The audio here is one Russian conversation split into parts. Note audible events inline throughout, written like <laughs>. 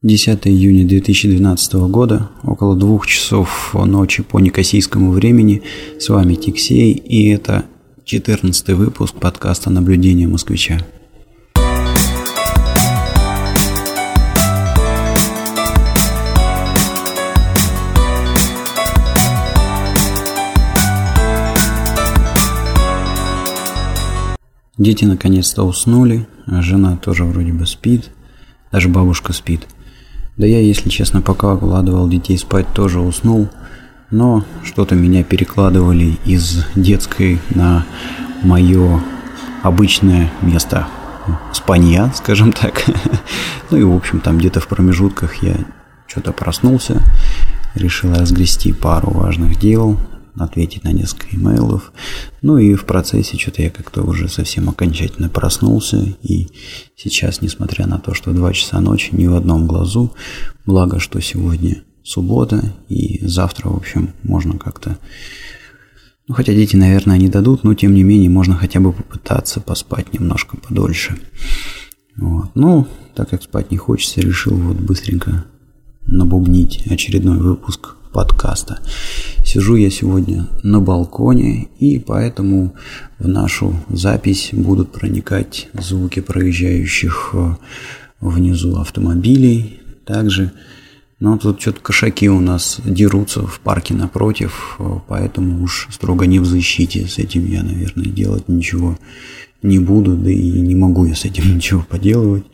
10 июня 2012 года, около двух часов ночи по некосийскому времени. С вами Тиксей, и это 14 выпуск подкаста «Наблюдение москвича». Дети наконец-то уснули, жена тоже вроде бы спит, даже бабушка спит – да я, если честно, пока укладывал детей спать, тоже уснул, но что-то меня перекладывали из детской на мое обычное место. Спанья, скажем так. <laughs> ну и, в общем, там где-то в промежутках я что-то проснулся, решил разгрести пару важных дел, ответить на несколько имейлов. Ну и в процессе что-то я как-то уже совсем окончательно проснулся. И сейчас, несмотря на то, что 2 часа ночи, ни в одном глазу, благо, что сегодня суббота, и завтра, в общем, можно как-то... Ну, хотя дети, наверное, не дадут, но тем не менее можно хотя бы попытаться поспать немножко подольше. Вот. Ну, так как спать не хочется, решил вот быстренько набубнить очередной выпуск подкаста. Сижу я сегодня на балконе, и поэтому в нашу запись будут проникать звуки проезжающих э, внизу автомобилей. Также, но тут что-то кошаки у нас дерутся в парке напротив, э, поэтому уж строго не в защите. С этим я, наверное, делать ничего не буду, да и не могу я с этим <laughs> ничего поделывать.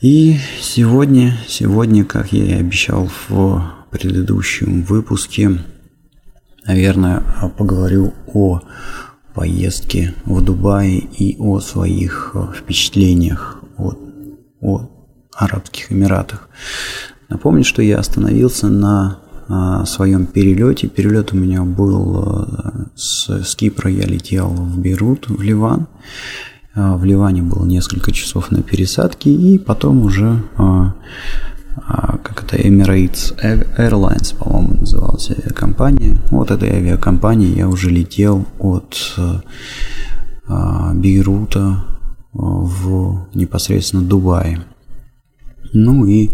И сегодня, сегодня, как я и обещал в предыдущем выпуске, наверное, поговорю о поездке в Дубае и о своих э, впечатлениях от, о Арабских Эмиратах. Напомню, что я остановился на а, своем перелете. Перелет у меня был э, с, с Кипра, я летел в Бейрут, в Ливан. А, в Ливане было несколько часов на пересадке, и потом уже а, как это, Emirates Airlines, по-моему, называлась авиакомпания. Вот этой авиакомпании я уже летел от а, Бейрута в непосредственно Дубае. Ну и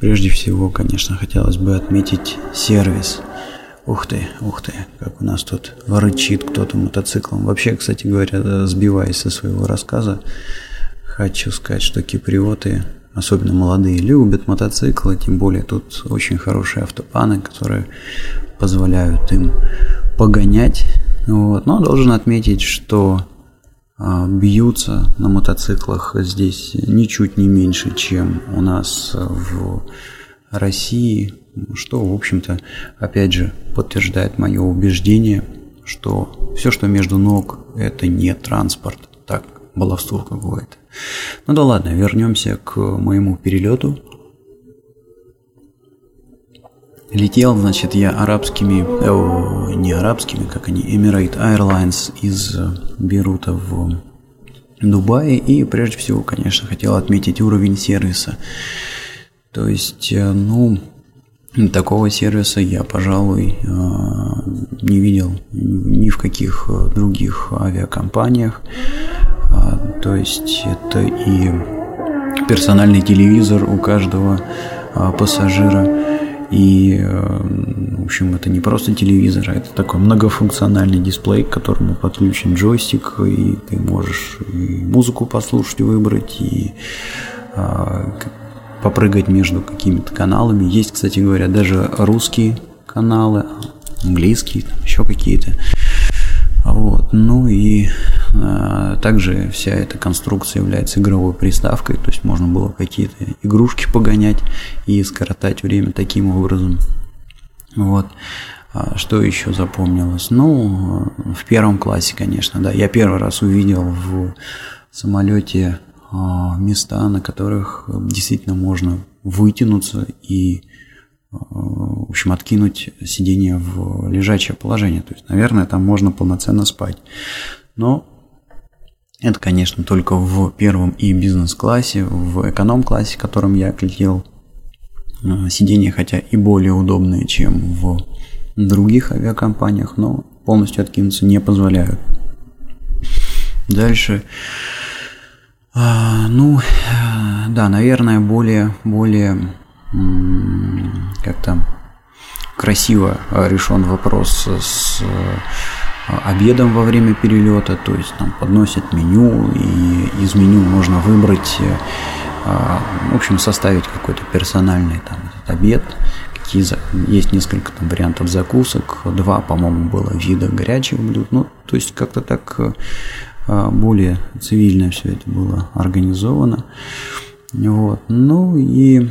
прежде всего, конечно, хотелось бы отметить сервис. Ух ты, ух ты, как у нас тут рычит кто-то мотоциклом. Вообще, кстати говоря, сбиваясь со своего рассказа, хочу сказать, что киприоты особенно молодые, любят мотоциклы, тем более тут очень хорошие автопаны, которые позволяют им погонять. Вот. Но должен отметить, что а, бьются на мотоциклах здесь ничуть не меньше, чем у нас в России, что, в общем-то, опять же, подтверждает мое убеждение, что все, что между ног, это не транспорт. Так, баловство какое-то. Ну да ладно, вернемся к моему перелету. Летел, значит, я арабскими, э, не арабскими, как они, Emirate Airlines из Бейрута в Дубае. И прежде всего, конечно, хотел отметить уровень сервиса. То есть, э, ну, такого сервиса я, пожалуй, э, не видел ни в каких других авиакомпаниях. А, то есть это и персональный телевизор у каждого а, пассажира. И, э, в общем, это не просто телевизор, а это такой многофункциональный дисплей, к которому подключен джойстик, и ты можешь и музыку послушать, выбрать, и а, попрыгать между какими-то каналами. Есть, кстати говоря, даже русские каналы, английские, там еще какие-то. Вот. Ну и э, также вся эта конструкция является игровой приставкой, то есть можно было какие-то игрушки погонять и скоротать время таким образом. Вот. А что еще запомнилось? Ну, в первом классе, конечно, да. Я первый раз увидел в самолете места, на которых действительно можно вытянуться и в общем, откинуть сиденье в лежачее положение. То есть, наверное, там можно полноценно спать. Но это, конечно, только в первом и бизнес-классе, в эконом-классе, в котором я летел, э, сиденья хотя и более удобные, чем в других авиакомпаниях, но полностью откинуться не позволяют. Дальше, а, ну, да, наверное, более, более как-то красиво решен вопрос с обедом во время перелета, то есть там подносят меню, и из меню можно выбрать, в общем, составить какой-то персональный там этот обед, есть несколько там вариантов закусок, два, по-моему, было вида горячих блюд, ну, то есть как-то так а, более цивильно все это было организовано. Вот. Ну и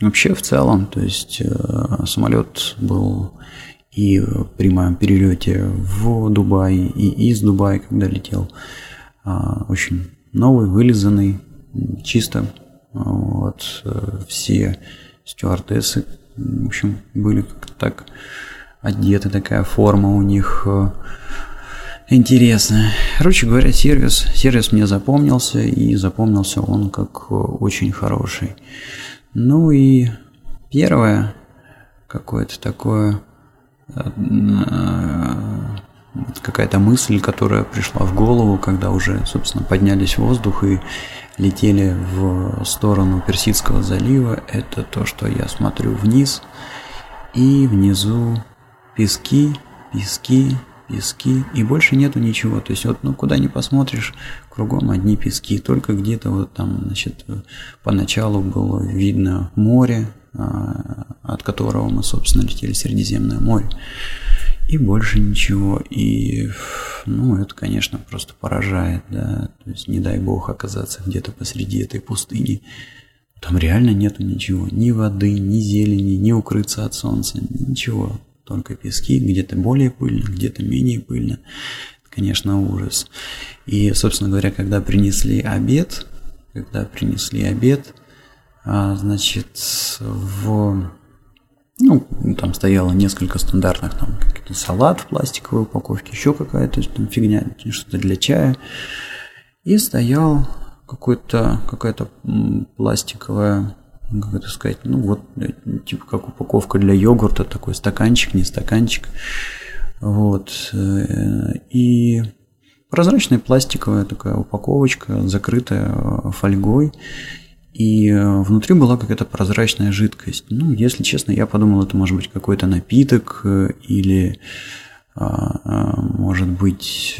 вообще в целом, то есть э, самолет был и при моем перелете в Дубай, и из Дубая, когда летел, а, очень новый, вылизанный, чисто. Вот, э, все стюардессы, в общем, были как-то так одеты, такая форма у них интересная. Короче говоря, сервис, сервис мне запомнился, и запомнился он как э, очень хороший. Ну и первое, какое-то такое э, какая-то мысль, которая пришла в голову, когда уже, собственно, поднялись в воздух и летели в сторону Персидского залива, это то, что я смотрю вниз, и внизу пески, пески, пески, и больше нету ничего. То есть вот, ну, куда ни посмотришь, кругом одни пески. Только где-то вот там, значит, поначалу было видно море, а, от которого мы, собственно, летели, Средиземное море. И больше ничего. И, ну, это, конечно, просто поражает, да. То есть, не дай бог оказаться где-то посреди этой пустыни. Там реально нету ничего. Ни воды, ни зелени, ни укрыться от солнца, ничего только пески, где-то более пыльно, где-то менее пыльно. Конечно, ужас. И, собственно говоря, когда принесли обед, когда принесли обед, а, значит, в ну, там стояло несколько стандартных, там, какие-то салат в пластиковой упаковке, еще какая-то там фигня, что-то для чая. И стоял какой-то, какая-то пластиковая ну, как это сказать, ну вот, э, типа как упаковка для йогурта, такой стаканчик, не стаканчик. Вот. Э, и прозрачная пластиковая такая упаковочка, закрытая э, фольгой. И внутри была какая-то прозрачная жидкость. Ну, если честно, я подумал, это может быть какой-то напиток или, а, а, может быть,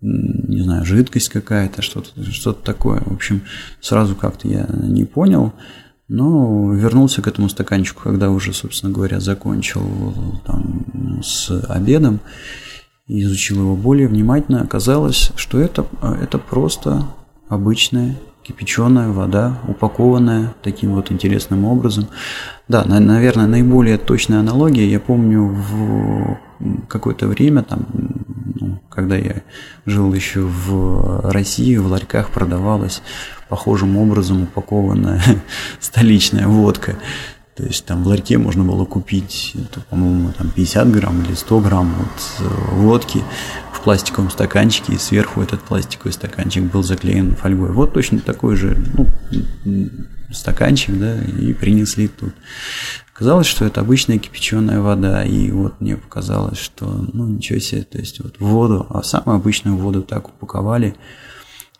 не знаю, жидкость какая-то, что-то что такое. В общем, сразу как-то я не понял, но вернулся к этому стаканчику, когда уже, собственно говоря, закончил там, с обедом, изучил его более внимательно, оказалось, что это, это просто обычная кипяченая вода, упакованная таким вот интересным образом. Да, наверное, наиболее точная аналогия. Я помню в какое-то время, там, когда я жил еще в России, в ларьках продавалась похожим образом упакованная <laughs> столичная водка. То есть там в ларьке можно было купить, по-моему, там 50 грамм или 100 грамм вот, э, водки в пластиковом стаканчике, и сверху этот пластиковый стаканчик был заклеен фольгой. Вот точно такой же ну, стаканчик, да, и принесли тут. Казалось, что это обычная кипяченая вода, и вот мне показалось, что, ну, ничего себе, то есть вот воду, а самую обычную воду так упаковали,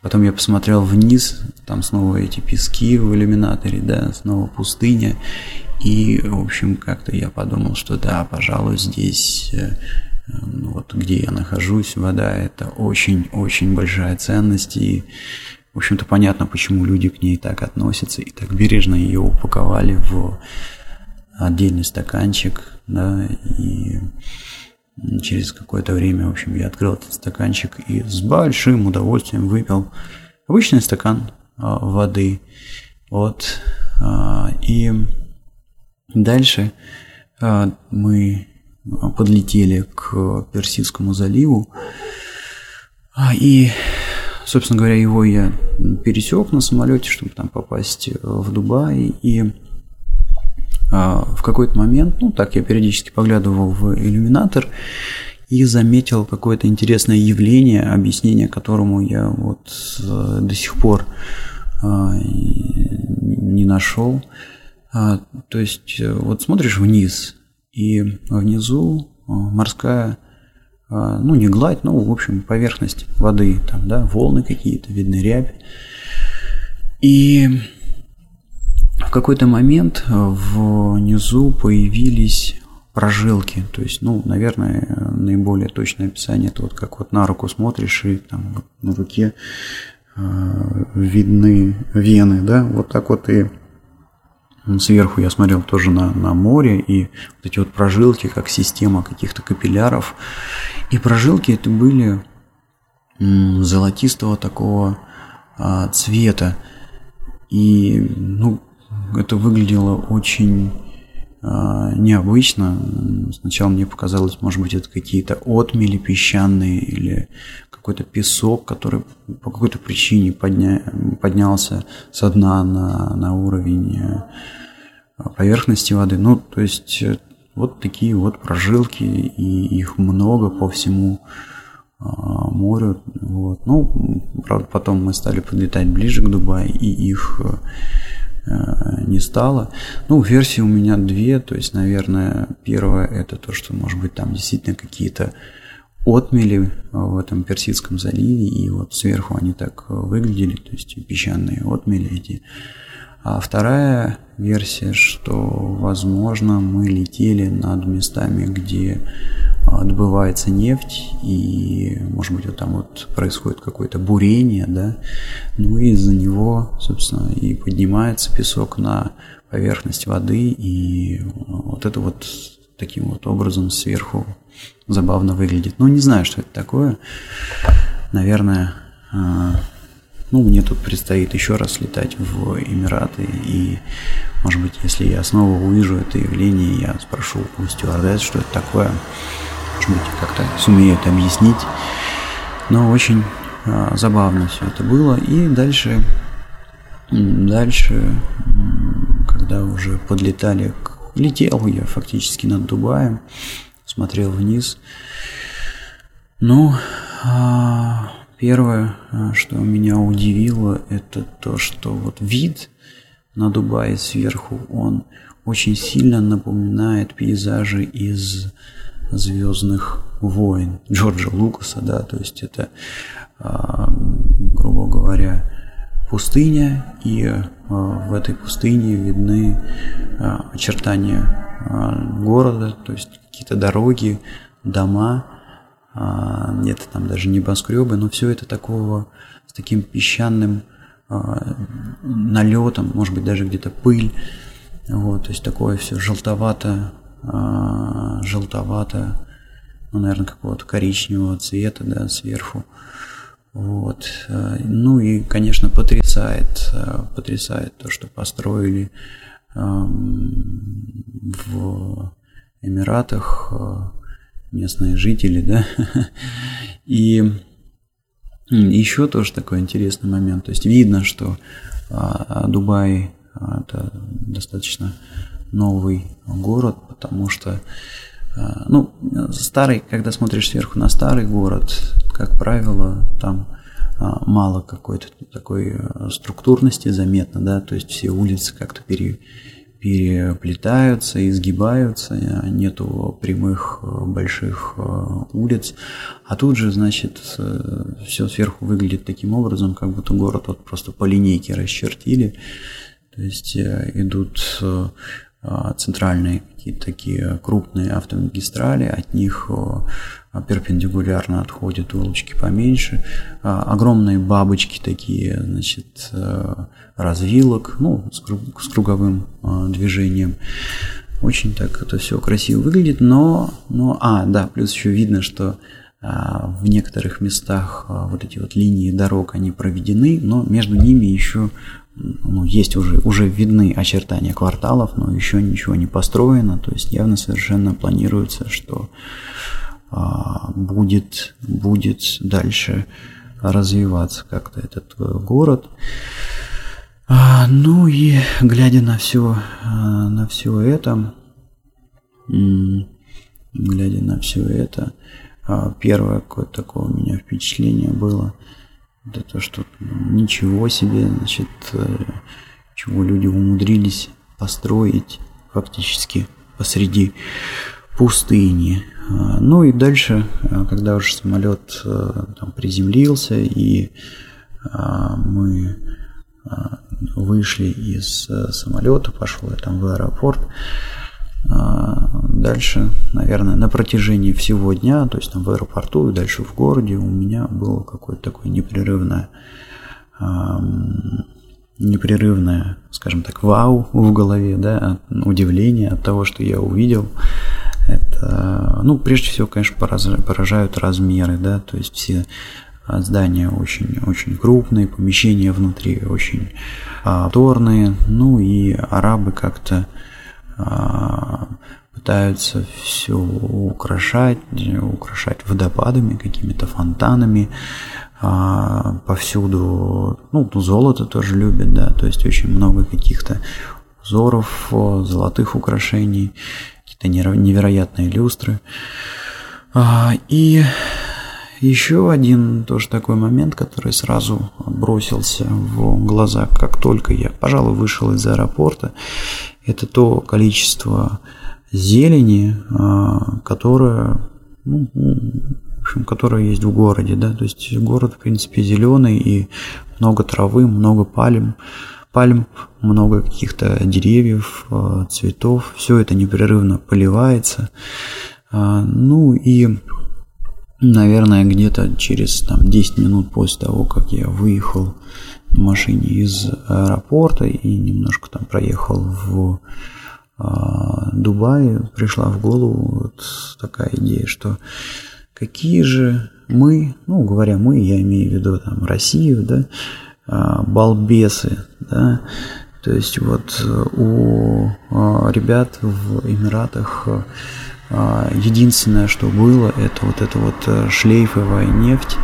Потом я посмотрел вниз, там снова эти пески в иллюминаторе, да, снова пустыня. И, в общем, как-то я подумал, что да, пожалуй, здесь, э, ну, вот где я нахожусь, вода – это очень-очень большая ценность. И, в общем-то, понятно, почему люди к ней так относятся и так бережно ее упаковали в отдельный стаканчик, да, и через какое-то время, в общем, я открыл этот стаканчик и с большим удовольствием выпил обычный стакан а, воды. Вот. А, и дальше а, мы подлетели к Персидскому заливу. И, собственно говоря, его я пересек на самолете, чтобы там попасть в Дубай. И в какой-то момент, ну так я периодически поглядывал в иллюминатор и заметил какое-то интересное явление, объяснение которому я вот э, до сих пор не нашел. А, то есть э, вот смотришь вниз, и внизу а, морская, а, ну не гладь, но в общем поверхность воды, там, да, волны какие-то, видны рябь. И в какой-то момент внизу появились прожилки. То есть, ну, наверное, наиболее точное описание это вот как вот на руку смотришь и там на руке э, видны вены, да, вот так вот и сверху я смотрел тоже на, на море и вот эти вот прожилки как система каких-то капилляров. И прожилки это были золотистого такого а, цвета. И, ну, это выглядело очень а, необычно. Сначала мне показалось, может быть, это какие-то отмели песчаные или какой-то песок, который по какой-то причине подня... поднялся со дна на, на уровень э, поверхности воды. Ну, то есть э, вот такие вот прожилки, и их много по всему а, морю. Вот. Ну, правда, потом мы стали подлетать ближе к Дубаю, и их э, Э, не стало. Ну, версии у меня две, то есть, наверное, первая это то, что, может быть, там действительно какие-то отмели в этом Персидском заливе, и вот сверху они так выглядели, то есть песчаные отмели эти. А вторая версия, что, возможно, мы летели над местами, где а, добывается нефть, и, может быть, вот там вот происходит какое-то бурение, да, ну и из-за него, собственно, и поднимается песок на поверхность воды, и вот это вот таким вот образом сверху забавно выглядит. Ну, не знаю, что это такое. Наверное, а, ну, мне тут предстоит еще раз летать в Эмираты, и, может быть, если я снова увижу это явление, я спрошу у стюардесс, что это такое может быть, как-то сумеют объяснить. Но очень а, забавно все это было. И дальше, дальше, когда уже подлетали, летел я фактически над Дубаем, смотрел вниз. Ну, а, первое, а, что меня удивило, это то, что вот вид на Дубае сверху, он очень сильно напоминает пейзажи из Звездных войн Джорджа Лукаса, да, то есть это, а, грубо говоря, пустыня, и а, в этой пустыне видны а, очертания города, то есть какие-то дороги, дома, нет там даже небоскребы, но все это такого с таким песчаным налетом, может быть даже где-то пыль, вот, то есть такое все желтовато а, желтовато, ну, наверное, какого-то коричневого цвета, да, сверху. Вот. Ну и, конечно, потрясает, потрясает то, что построили в Эмиратах местные жители, да. <laughs> И еще тоже такой интересный момент. То есть видно, что а, Дубай это достаточно новый город, потому что, э, ну, старый, когда смотришь сверху на старый город, как правило, там мало какой-то такой э, структурности заметно, да, то есть все улицы как-то пере, переплетаются, изгибаются, нету прямых больших улиц, а тут же, значит, все сверху выглядит таким образом, как будто город вот просто по линейке расчертили, то есть идут центральные какие-то такие крупные автомагистрали, от них перпендикулярно отходят улочки поменьше, а, огромные бабочки такие, значит, э, развилок, ну, с круговым а, движением. Очень так это все красиво выглядит, но, но, а, да, плюс еще видно, что в некоторых местах вот эти вот линии дорог, они проведены, но между ними еще ну, есть уже, уже видны очертания кварталов, но еще ничего не построено, то есть явно совершенно планируется, что а, будет, будет дальше развиваться как-то этот город. А, ну и глядя на все, а, на все это, глядя на все это, а, первое какое-то такое у меня впечатление было – это то, что ничего себе, значит, э, чего люди умудрились построить фактически посреди пустыни. А, ну и дальше, э, когда уже самолет э, там приземлился и а, мы вышли из самолета, пошел я там в аэропорт. Дальше, наверное, на протяжении всего дня, то есть там в аэропорту и дальше в городе у меня было какое-то такое непрерывное непрерывное, скажем так, вау в голове, да, удивление от того, что я увидел. Это, ну, прежде всего, конечно, поражают размеры, да, то есть все здания очень, очень крупные, помещения внутри очень обторные, ну и арабы как-то а, пытаются все украшать, украшать водопадами, какими-то фонтанами, а, повсюду, ну, золото тоже любят, да, то есть очень много каких-то узоров, золотых украшений, какие-то невероятные люстры. А, и еще один тоже такой момент, который сразу бросился в глаза, как только я, пожалуй, вышел из аэропорта, это то количество зелени, а, которое ну, общем, которая есть в городе, да, то есть город, в принципе, зеленый и много травы, много пальм, пальм, много каких-то деревьев, э, цветов, все это непрерывно поливается, а, ну и, наверное, где-то через там, 10 минут после того, как я выехал на машине из аэропорта и немножко там проехал в а, Дубай, пришла в голову вот такая идея, что какие же мы, ну, говоря мы, я имею в виду там Россию, да, балбесы, да, то есть вот э, у а, ребят в Эмиратах а, единственное, что было, это вот эта вот э, шлейфовая нефть,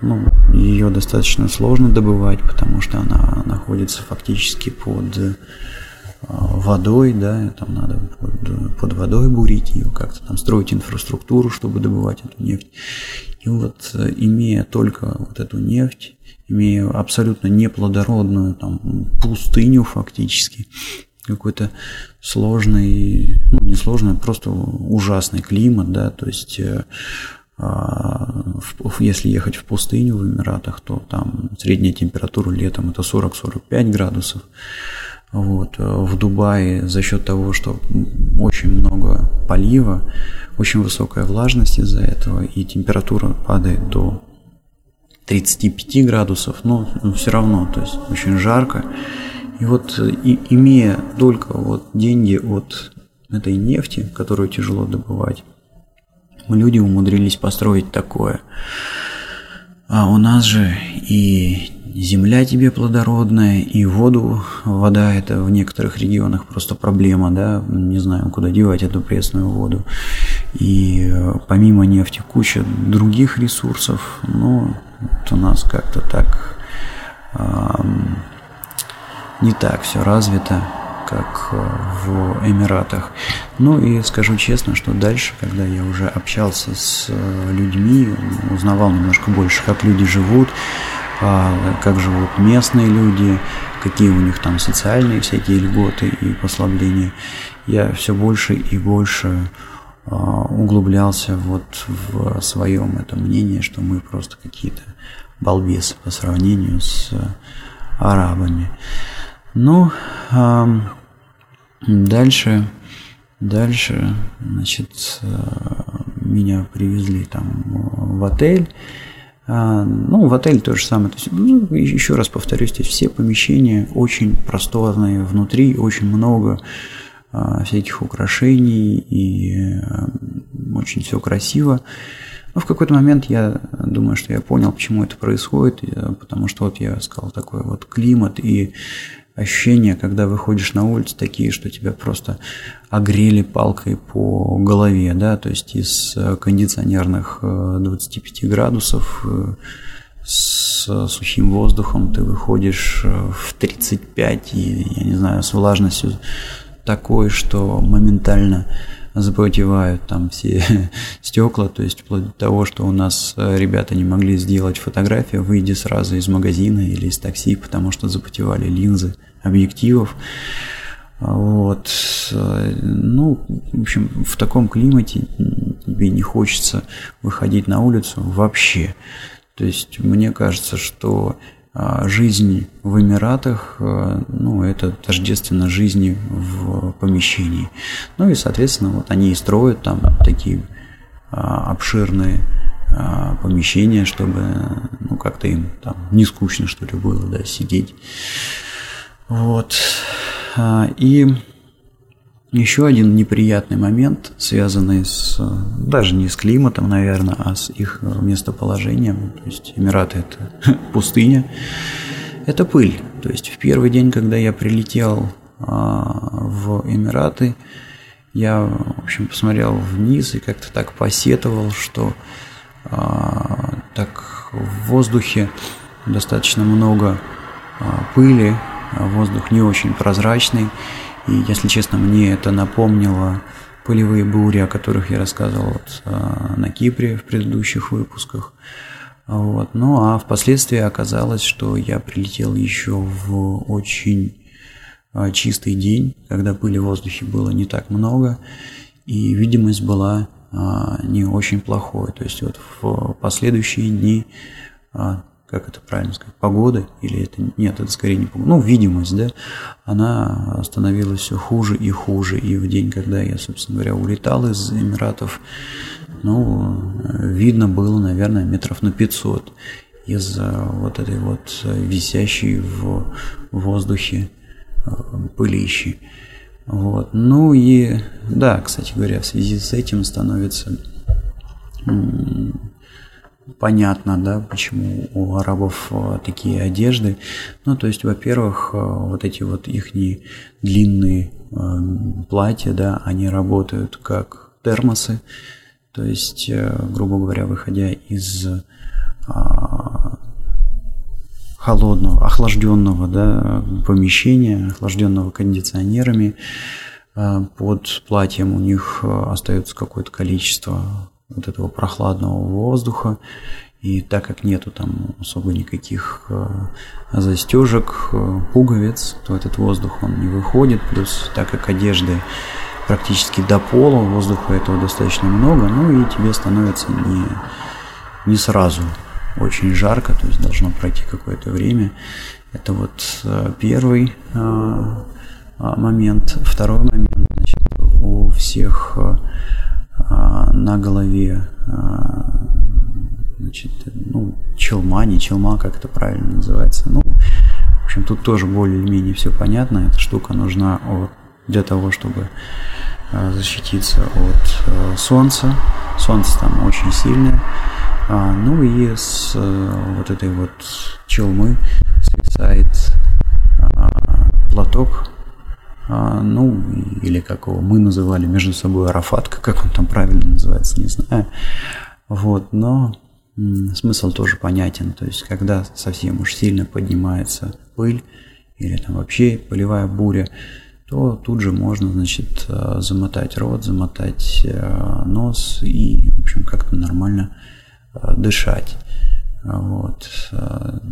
ну, ее достаточно сложно добывать, потому что она находится фактически под водой, да, там надо под, под водой бурить ее, как-то там строить инфраструктуру, чтобы добывать эту нефть. И вот э, имея только вот эту нефть, имея абсолютно неплодородную там пустыню фактически, какой-то сложный, ну не сложный, просто ужасный климат, да, то есть э, а, если ехать в пустыню в Эмиратах, то там средняя температура летом это 40-45 градусов, вот. Э, в Дубае за счет того, что очень много полива, очень высокая влажность из-за этого, и температура падает до 35 градусов, но, но все равно, то есть очень жарко. И вот и, имея только вот деньги от этой нефти, которую тяжело добывать, люди умудрились построить такое. А у нас же и земля тебе плодородная, и воду, вода это в некоторых регионах просто проблема, да, не знаем, куда девать эту пресную воду. И э, помимо нефти куча других ресурсов, но вот у нас как-то так эм, не так все развито, как э, в Эмиратах. Ну и скажу честно, что дальше, когда я уже общался с э, людьми, узнавал немножко больше, как люди живут, а, как живут местные люди, какие у них там социальные всякие льготы и послабления. Я все больше и больше углублялся вот в своем этом мнении, что мы просто какие-то балбесы по сравнению с арабами. Ну, дальше, дальше, значит, меня привезли там в отель, а, ну, в отеле то же самое. То есть, ну, еще раз повторюсь, здесь все помещения очень просторные, внутри очень много а, всяких украшений и а, очень все красиво. Но в какой-то момент я думаю, что я понял, почему это происходит, потому что вот я сказал такой вот климат и ощущения, когда выходишь на улицу, такие, что тебя просто огрели палкой по голове, да, то есть из э, кондиционерных 25 э, градусов э, с сухим воздухом ты выходишь в 35 и, я не знаю, с влажностью такой, что моментально запотевают там все <laughs> стекла, то есть вплоть до того, что у нас ребята не могли сделать фотографию, выйдя сразу из магазина или из такси, потому что запотевали линзы объективов. Вот. Ну, в общем, в таком климате тебе не хочется выходить на улицу вообще. То есть мне кажется, что а, жизнь в Эмиратах, а, ну, это тождественно жизни в помещении. Ну и, соответственно, вот они и строят там такие обширные помещения, чтобы, ну, как-то им там не скучно, что ли, было, да, сидеть. Вот. И еще один неприятный момент, связанный с, даже не с климатом, наверное, а с их местоположением, то есть Эмираты – это <laughs> пустыня, это пыль. То есть в первый день, когда я прилетел а, в Эмираты, я, в общем, посмотрел вниз и как-то так посетовал, что а, так в воздухе достаточно много а, пыли, воздух не очень прозрачный, и, если честно, мне это напомнило пылевые бури, о которых я рассказывал вот, а, на Кипре в предыдущих выпусках. Вот. Ну а впоследствии оказалось, что я прилетел еще в очень а, чистый день, когда пыли в воздухе было не так много, и видимость была а, не очень плохой. То есть вот в последующие дни как это правильно сказать, погоды, или это, нет, это скорее не погода, ну, видимость, да, она становилась все хуже и хуже, и в день, когда я, собственно говоря, улетал из Эмиратов, ну, видно было, наверное, метров на 500 из-за вот этой вот висящей в воздухе э, пылищи. Вот. Ну и да, кстати говоря, в связи с этим становится понятно, да, почему у арабов э, такие одежды. Ну, то есть, во-первых, э, вот эти вот их длинные э, платья, да, они работают как термосы, то есть, грубо говоря, выходя из а, холодного, охлажденного да, помещения, охлажденного кондиционерами, под платьем у них остается какое-то количество вот этого прохладного воздуха. И так как нету там особо никаких э, застежек, э, пуговиц, то этот воздух он не выходит. Плюс так как одежды практически до пола, воздуха этого достаточно много, ну и тебе становится не, не сразу очень жарко, то есть должно пройти какое-то время. Это вот э, первый момент. Второй момент, значит, у всех на голове а, значит, ну, челма, не челма, как это правильно называется. Ну, в общем, тут тоже более-менее все понятно. Эта штука нужна для того, чтобы а, защититься от солнца. Солнце там очень сильное. Ну и с вот этой вот челмы свисает платок а, ну, или как его мы называли между собой Арафатка, как он там правильно называется, не знаю. Вот, но смысл тоже понятен, то есть когда совсем уж сильно поднимается пыль или там вообще полевая буря, то тут же можно, значит, а, замотать рот, замотать а, нос и, в общем, как-то нормально дышать. Вот.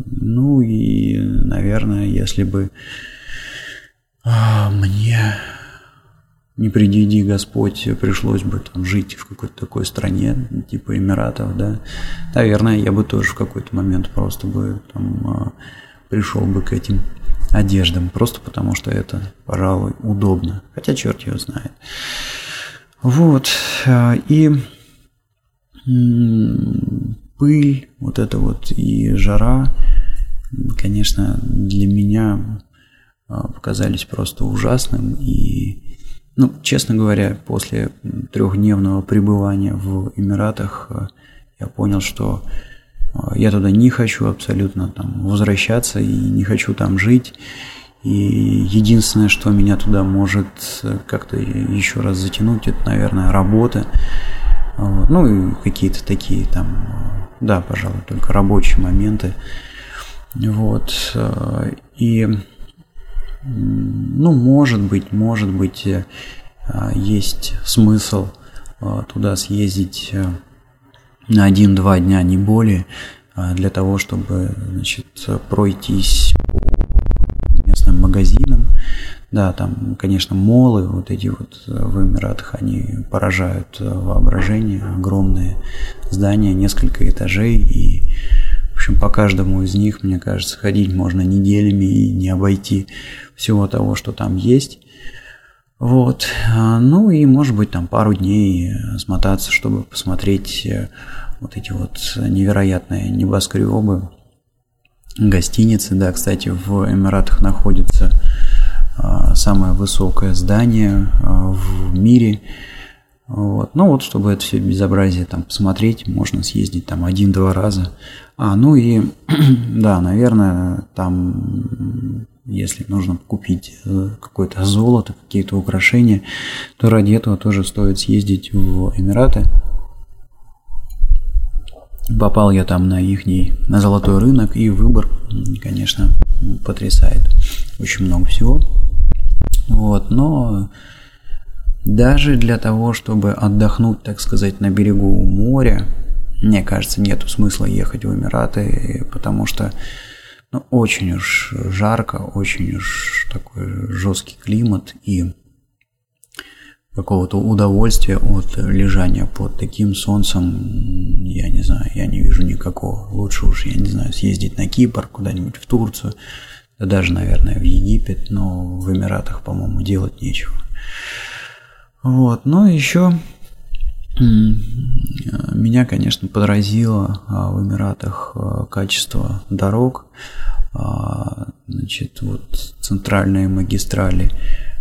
Ну и, наверное, если бы а мне не приди Господь, пришлось бы там жить в какой-то такой стране, типа Эмиратов, да, наверное, я бы тоже в какой-то момент просто бы там а, пришел бы к этим одеждам, просто потому что это, пожалуй, удобно. Хотя черт его знает. Вот. А, и пыль, вот это вот и жара, конечно, для меня показались просто ужасным. И, ну, честно говоря, после трехдневного пребывания в Эмиратах а, я понял, что а, я туда не хочу абсолютно там возвращаться и не хочу там жить. И единственное, что меня туда может как-то еще раз затянуть, это, наверное, работа. Ну и какие-то такие там, да, пожалуй, только рабочие моменты. Вот. И ну, может быть, может быть, э, а, есть смысл а, туда съездить э, на один-два дня, не более, а, для того, чтобы значит, пройтись по местным магазинам. Да, там, конечно, молы, вот эти вот э, в Эмиратах, они поражают воображение, огромные здания, несколько этажей, и, общем, по каждому из них, мне кажется, ходить можно неделями и не обойти всего того, что там есть. Вот. Ну и, может быть, там пару дней смотаться, чтобы посмотреть э, вот эти вот невероятные небоскребы, гостиницы. Да, кстати, в Эмиратах находится а, самое высокое здание а, в мире – вот. Ну вот, чтобы это все безобразие там посмотреть, можно съездить там один-два раза. А, ну и, <clears throat> да, наверное, там, если нужно купить э, какое-то золото, какие-то украшения, то ради этого тоже стоит съездить в Эмираты. Попал я там на их на золотой рынок, и выбор, конечно, потрясает. Очень много всего. Вот, но даже для того, чтобы отдохнуть, так сказать, на берегу моря, мне кажется, нету смысла ехать в Эмираты, потому что ну, очень уж жарко, очень уж такой жесткий климат и какого-то удовольствия от лежания под таким солнцем, я не знаю, я не вижу никакого. Лучше уж, я не знаю, съездить на Кипр, куда-нибудь в Турцию, да даже, наверное, в Египет, но в Эмиратах, по-моему, делать нечего. Вот, ну еще меня, конечно, подразило а, в Эмиратах а, качество дорог. А, значит, вот центральные магистрали,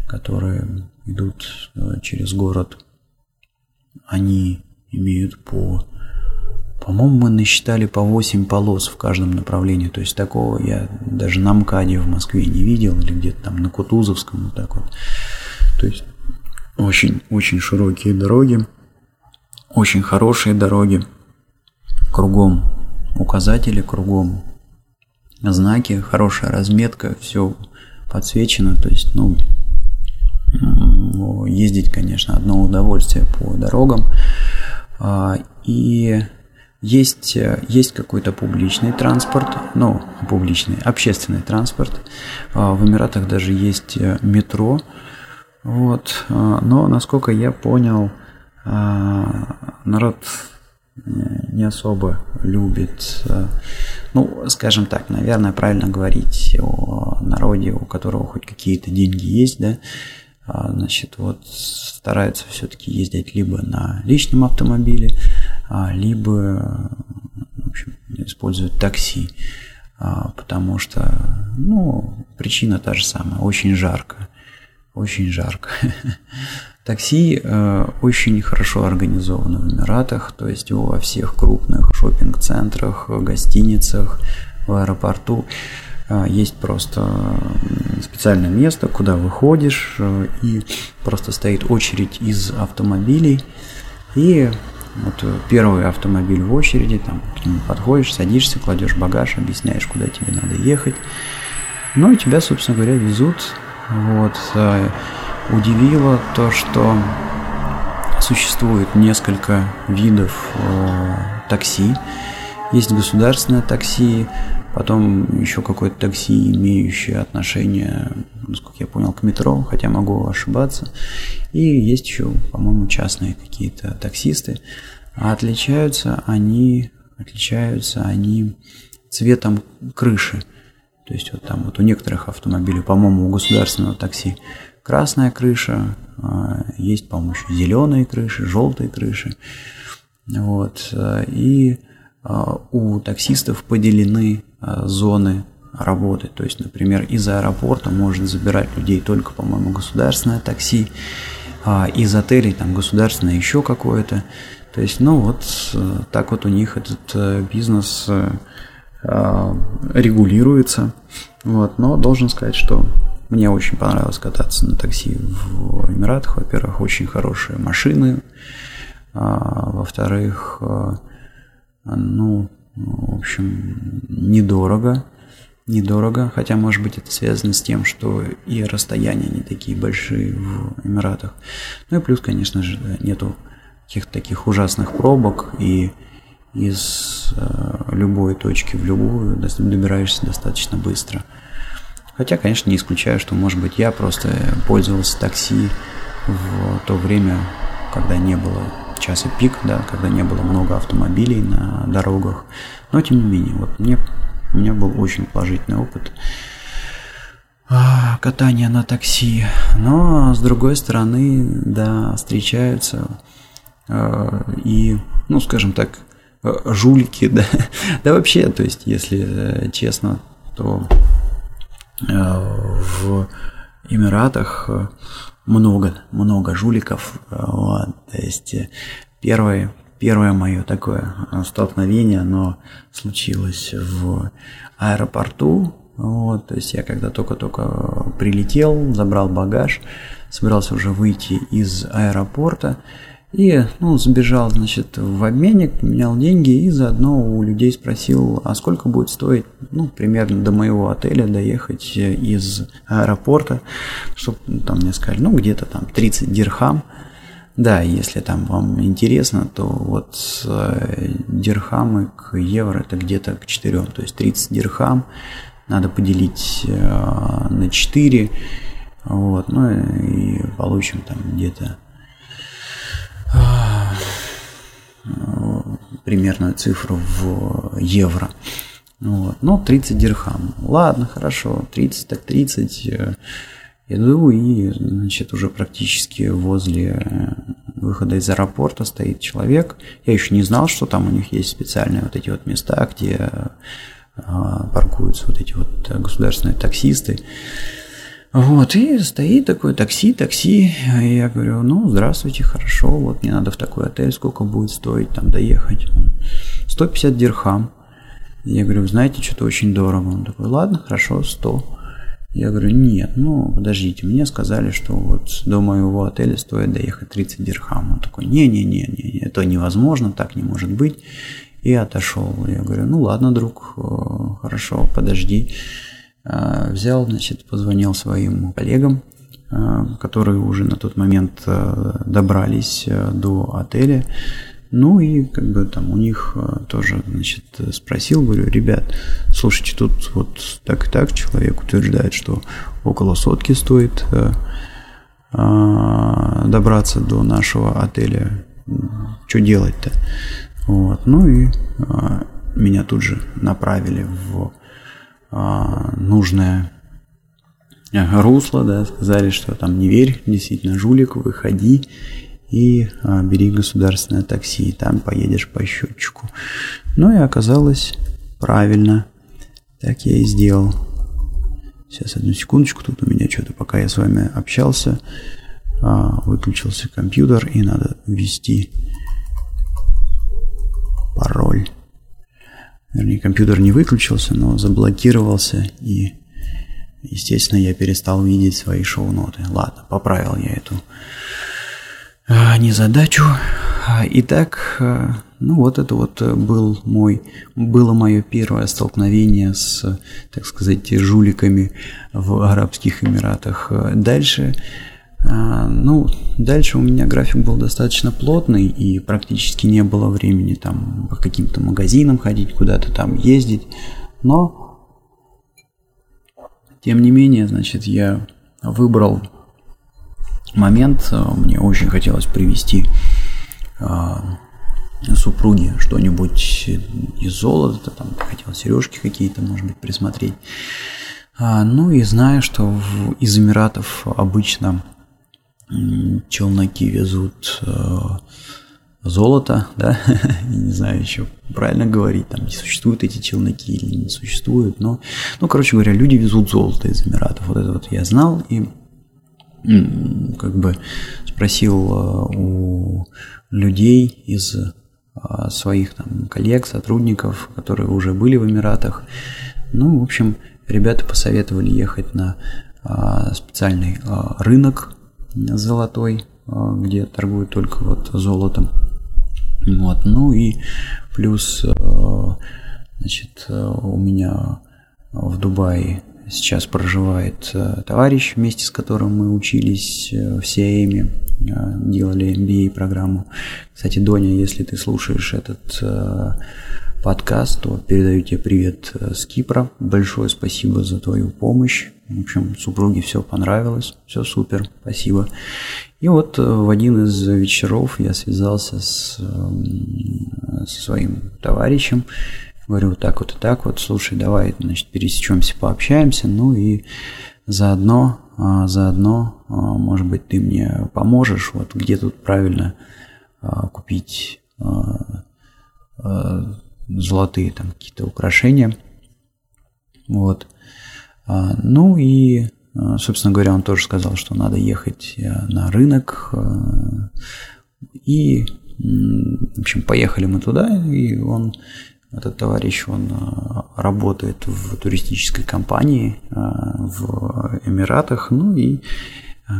которые идут через город, они имеют по по-моему, мы насчитали по 8 полос в каждом направлении. То есть такого я даже на МКАДе в Москве не видел, или где-то там на Кутузовском, вот так вот. То есть очень-очень широкие дороги, очень хорошие дороги, кругом указатели, кругом знаки, хорошая разметка, все подсвечено, то есть, ну, ездить, конечно, одно удовольствие по дорогам. А, и есть, есть какой-то публичный транспорт, ну, публичный, общественный транспорт. А, в Эмиратах даже есть метро, вот. А, но, насколько я понял, а, народ не особо любит, а, ну, скажем так, наверное, правильно говорить о народе, у которого хоть какие-то деньги есть, да, значит, вот стараются все-таки ездить либо на личном автомобиле, либо, в общем, используют такси, потому что, ну, причина та же самая, очень жарко очень жарко. <laughs> Такси э, очень хорошо организовано в Эмиратах, то есть во всех крупных шопинг-центрах, гостиницах, в аэропорту э, есть просто специальное место, куда выходишь, э, и просто стоит очередь из автомобилей, и вот первый автомобиль в очереди, там к нему подходишь, садишься, кладешь багаж, объясняешь, куда тебе надо ехать. Ну и тебя, собственно говоря, везут вот. Э, удивило то, что существует несколько видов э, такси. Есть государственное такси, потом еще какое-то такси, имеющее отношение, насколько я понял, к метро, хотя могу ошибаться. И есть еще, по-моему, частные какие-то таксисты. А отличаются они, отличаются они цветом крыши. То есть вот там вот у некоторых автомобилей, по-моему, у государственного такси красная крыша, а, есть, по-моему, еще зеленые крыши, желтые крыши. Вот. И а, у таксистов поделены а, зоны работы. То есть, например, из аэропорта может забирать людей только, по-моему, государственное такси, из отелей там государственное еще какое-то. То есть, ну вот так вот у них этот э, бизнес э, Э, регулируется. Вот, но должен сказать, что мне очень понравилось кататься на такси в Эмиратах. Во-первых, очень хорошие машины. А, во-вторых, э, ну, в общем, недорого. Недорого, хотя, может быть, это связано с тем, что и расстояния не такие большие в Эмиратах. Ну и плюс, конечно же, нету каких-то таких ужасных пробок и из э, любой точки в любую добираешься достаточно быстро. Хотя, конечно, не исключаю, что, может быть, я просто пользовался такси в то время, когда не было часа пик, да, когда не было много автомобилей на дорогах. Но тем не менее, вот мне, у меня был очень положительный опыт а, катания на такси. Но с другой стороны, да, встречаются э, и, ну, скажем так, жулики, <laughs> да, да вообще, то есть, если э, честно, то в Эмиратах много, много жуликов, вот, то есть первое, первое мое такое столкновение, оно случилось в аэропорту, вот, то есть я когда только-только прилетел, забрал багаж, собирался уже выйти из аэропорта, и, ну, сбежал, значит, в обменник, менял деньги и заодно у людей спросил, а сколько будет стоить, ну, примерно до моего отеля доехать из аэропорта, чтобы там мне сказали, ну, где-то там 30 дирхам. Да, если там вам интересно, то вот э, дирхамы к евро это где-то к 4, то есть 30 дирхам надо поделить э, на 4, вот, ну и получим там где-то примерную цифру в евро. Вот. Ну, 30 дирхам. Ладно, хорошо, 30 так 30. Э, иду и, значит, уже практически возле выхода из аэропорта стоит человек. Я еще не знал, что там у них есть специальные вот эти вот места, где а, паркуются вот эти вот э, государственные таксисты. Вот, и стоит такое такси, такси, и я говорю, ну, здравствуйте, хорошо, вот мне надо в такой отель, сколько будет стоить там доехать? 150 дирхам. Я говорю, знаете, что-то очень дорого. Он такой, ладно, хорошо, 100. Я говорю, нет, ну, подождите, мне сказали, что вот до моего отеля стоит доехать 30 дирхам. Он такой, не-не-не, это невозможно, так не может быть и отошел. Я говорю, ну ладно, друг, э, хорошо, подожди. Э, взял, значит, позвонил своим коллегам, э, которые уже на тот момент добрались до отеля. Ну и как бы там у них тоже, значит, спросил, говорю, ребят, слушайте, тут вот так и так человек утверждает, что около сотки стоит добраться до нашего отеля. Что делать-то? Вот. Ну и а, меня тут же направили в а, нужное русло, да, сказали, что там не верь, действительно жулик, выходи и а, бери государственное такси, и там поедешь по счетчику. Ну и оказалось правильно. Так я и сделал. Сейчас одну секундочку, тут у меня что-то, пока я с вами общался, а, выключился компьютер и надо ввести пароль. Вернее, компьютер не выключился, но заблокировался и, естественно, я перестал видеть свои шоу-ноты. Ладно, поправил я эту а, незадачу. А, итак, а, ну вот это вот был мой, было мое первое столкновение с, так сказать, жуликами в Арабских Эмиратах. Дальше а, ну, дальше у меня график был достаточно плотный, и практически не было времени там по каким-то магазинам ходить, куда-то там ездить. Но, тем не менее, значит, я выбрал момент, мне очень хотелось привести а, супруге что-нибудь из золота, там хотел сережки какие-то, может быть, присмотреть. А, ну и знаю, что из Эмиратов обычно челноки везут э, золото, да, <laughs> не знаю еще правильно говорить, там не существуют эти челноки или не существуют, но, ну, короче говоря, люди везут золото из Эмиратов, вот это вот я знал и как бы спросил э, у людей из э, своих там коллег, сотрудников, которые уже были в Эмиратах, ну, в общем, ребята посоветовали ехать на специальный рынок золотой, а, где торгуют только вот золотом. Вот, ну и плюс, а, значит, у меня в Дубае сейчас проживает а, товарищ, вместе с которым мы учились в СИАЭМе, делали MBA программу. Кстати, Доня, если ты слушаешь этот подкаст, то передаю тебе привет э, с Кипра. Большое спасибо за твою помощь. В общем, супруге все понравилось, все супер, спасибо. И вот э, в один из вечеров я связался с, эм, со своим товарищем, говорю, вот так вот и так вот, слушай, давай, значит, пересечемся, пообщаемся, ну и заодно, а, заодно, а, может быть, ты мне поможешь, вот где тут правильно а, купить золотые там какие-то украшения, вот. Ну и, собственно говоря, он тоже сказал, что надо ехать на рынок, и, в общем, поехали мы туда, и он этот товарищ, он э, работает в туристической компании э, в Эмиратах, ну и э,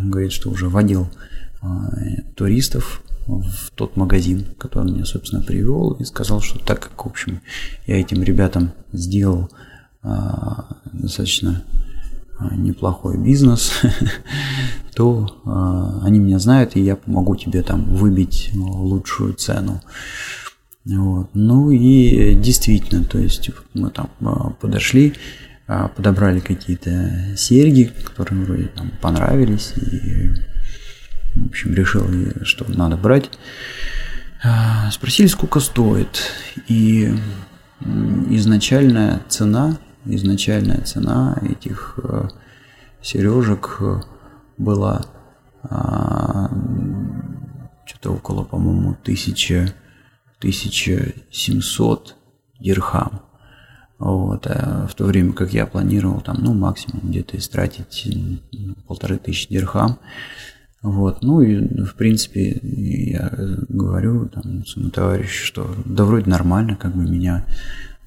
говорит, что уже водил туристов в тот магазин, который меня, собственно, привел, и сказал, что так как, в общем, я этим ребятам сделал достаточно неплохой бизнес, <laughs> то они меня знают, и я помогу тебе там выбить лучшую цену. Вот. Ну и действительно, то есть мы там а, подошли, а, подобрали какие-то серьги, которые вроде там понравились, и, в общем, решил, что надо брать. А, спросили, сколько стоит, и изначальная цена, изначальная цена этих сережек была что-то около, по-моему, тысячи 1700 дирхам. Вот, а в то время как я планировал там, ну, максимум где-то истратить полторы тысячи дирхам. Вот, ну и, в принципе, я говорю там своему товарищу, что да вроде нормально, как бы меня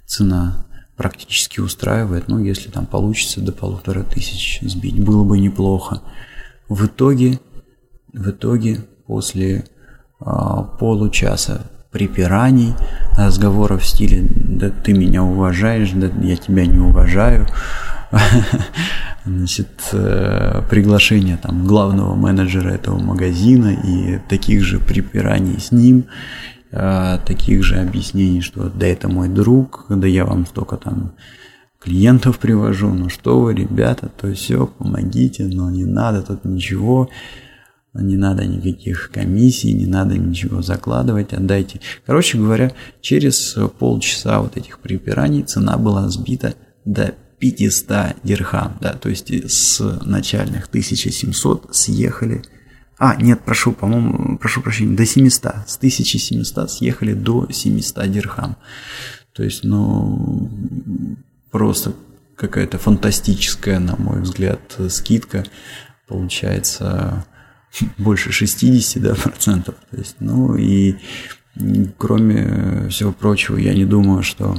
цена практически устраивает, ну, если там получится до полутора тысяч сбить, было бы неплохо. В итоге, в итоге, после а, получаса припираний, разговоров в стиле «да ты меня уважаешь, да я тебя не уважаю», <laughs> значит, э, приглашение там главного менеджера этого магазина и таких же припираний с ним, э, таких же объяснений, что да это мой друг, да я вам столько там клиентов привожу, ну что вы, ребята, то все, помогите, но не надо тут ничего, не надо никаких комиссий, не надо ничего закладывать, отдайте. Короче говоря, через полчаса вот этих припираний цена была сбита до 500 дирхам, да, то есть с начальных 1700 съехали, а, нет, прошу, по-моему, прошу прощения, до 700, с 1700 съехали до 700 дирхам. То есть, ну, просто какая-то фантастическая, на мой взгляд, скидка получается больше 60 да, процентов. То есть, ну и кроме всего прочего, я не думаю, что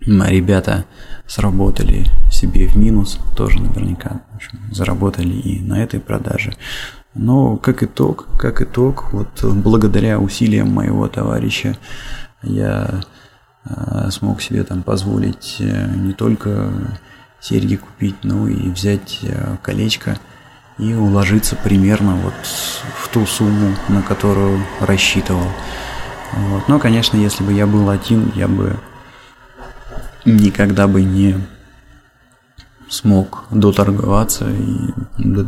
ребята сработали себе в минус, тоже наверняка в общем, заработали и на этой продаже. Но как итог, как итог, вот благодаря усилиям моего товарища я э, смог себе там позволить э, не только серьги купить, но и взять э, колечко – и уложиться примерно вот в ту сумму, на которую рассчитывал. Вот. Но, конечно, если бы я был один, я бы никогда бы не смог доторговаться и до,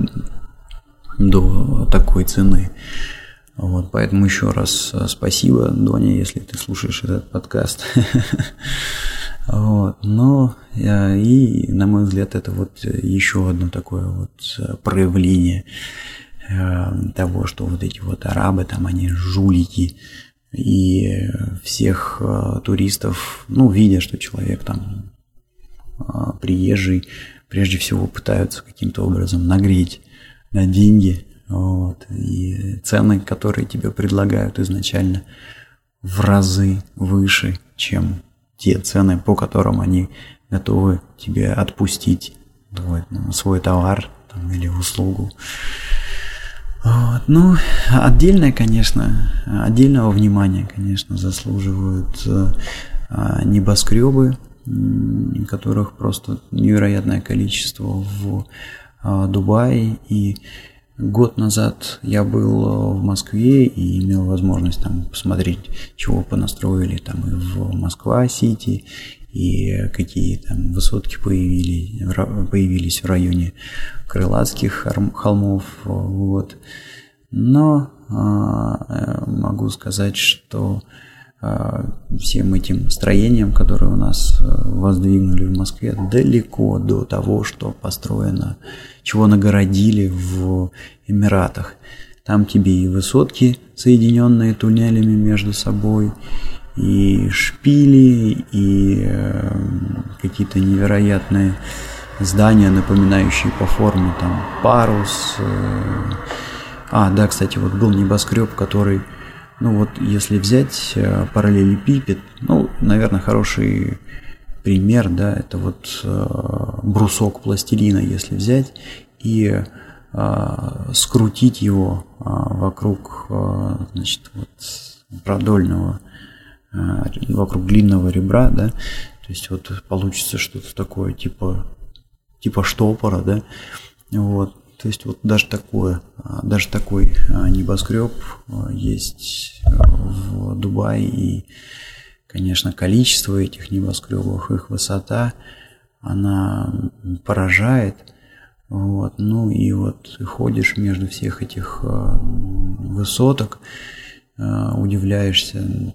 до такой цены. Вот, поэтому еще раз спасибо, Доня, если ты слушаешь этот подкаст. <laughs> Вот. Но и, на мой взгляд, это вот еще одно такое вот э, проявление э, того, что вот эти вот арабы, там они жулики, и всех э, туристов, ну, видя, что человек там приезжий, прежде всего пытаются каким-то образом нагреть на деньги, вот, и цены, которые тебе предлагают изначально, в разы выше, чем те цены, по которым они готовы тебе отпустить твой, свой товар там, или услугу. Вот. Ну, отдельное, конечно, отдельного внимания, конечно, заслуживают э, небоскребы, которых просто невероятное количество в э, Дубае. И Год назад я был в Москве и имел возможность там посмотреть, чего понастроили там и в Москва-Сити, и какие там высотки появились, появились в районе Крылатских холмов. Вот. Но а, могу сказать, что а, всем этим строениям, которые у нас э, воздвигнули в Москве, далеко до того, что построено, чего нагородили в Эмиратах. Там тебе и высотки, соединенные туннелями между собой, и шпили, и э, какие-то невероятные здания, напоминающие по форме там парус. Э. А, да, кстати, вот был небоскреб, который, ну вот, если взять э, параллелепипед, ну, наверное, хороший пример, да, это вот э, брусок пластилина, если взять и э, скрутить его э, вокруг, э, значит, вот продольного вокруг длинного ребра, да, то есть вот получится что-то такое типа типа штопора, да, вот, то есть вот даже такое, а, даже такой а, небоскреб а, есть в Дубае. И, конечно, количество этих небоскребов, их высота, она поражает, вот, ну и вот ходишь между всех этих высоток, удивляешься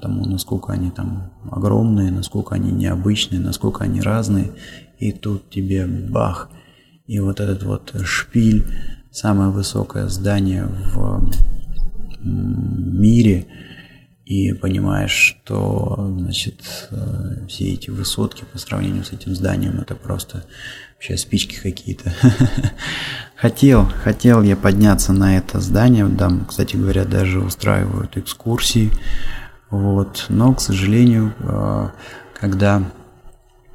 тому, насколько они там огромные, насколько они необычные, насколько они разные. И тут тебе бах, и вот этот вот шпиль, самое высокое здание в мире, и понимаешь, что значит, э, все эти высотки по сравнению с этим зданием это просто вообще спички какие-то. <laughs> хотел, хотел я подняться на это здание, там, кстати говоря, даже устраивают экскурсии вот. Но, к сожалению, э, когда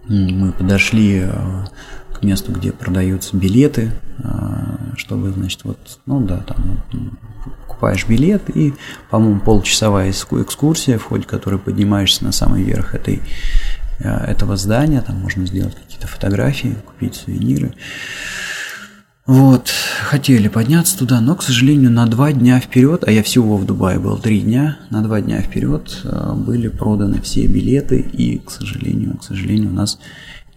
мы подошли э, к месту, где продаются билеты, э, чтобы, значит, вот, ну да, там покупаешь билет и, по-моему, полчасовая экскурсия, в ходе которой поднимаешься на самый верх этой, этого здания, там можно сделать какие-то фотографии, купить сувениры. Вот, хотели подняться туда, но, к сожалению, на два дня вперед, а я всего в Дубае был три дня, на два дня вперед э, были проданы все билеты, и, к сожалению, к сожалению, у нас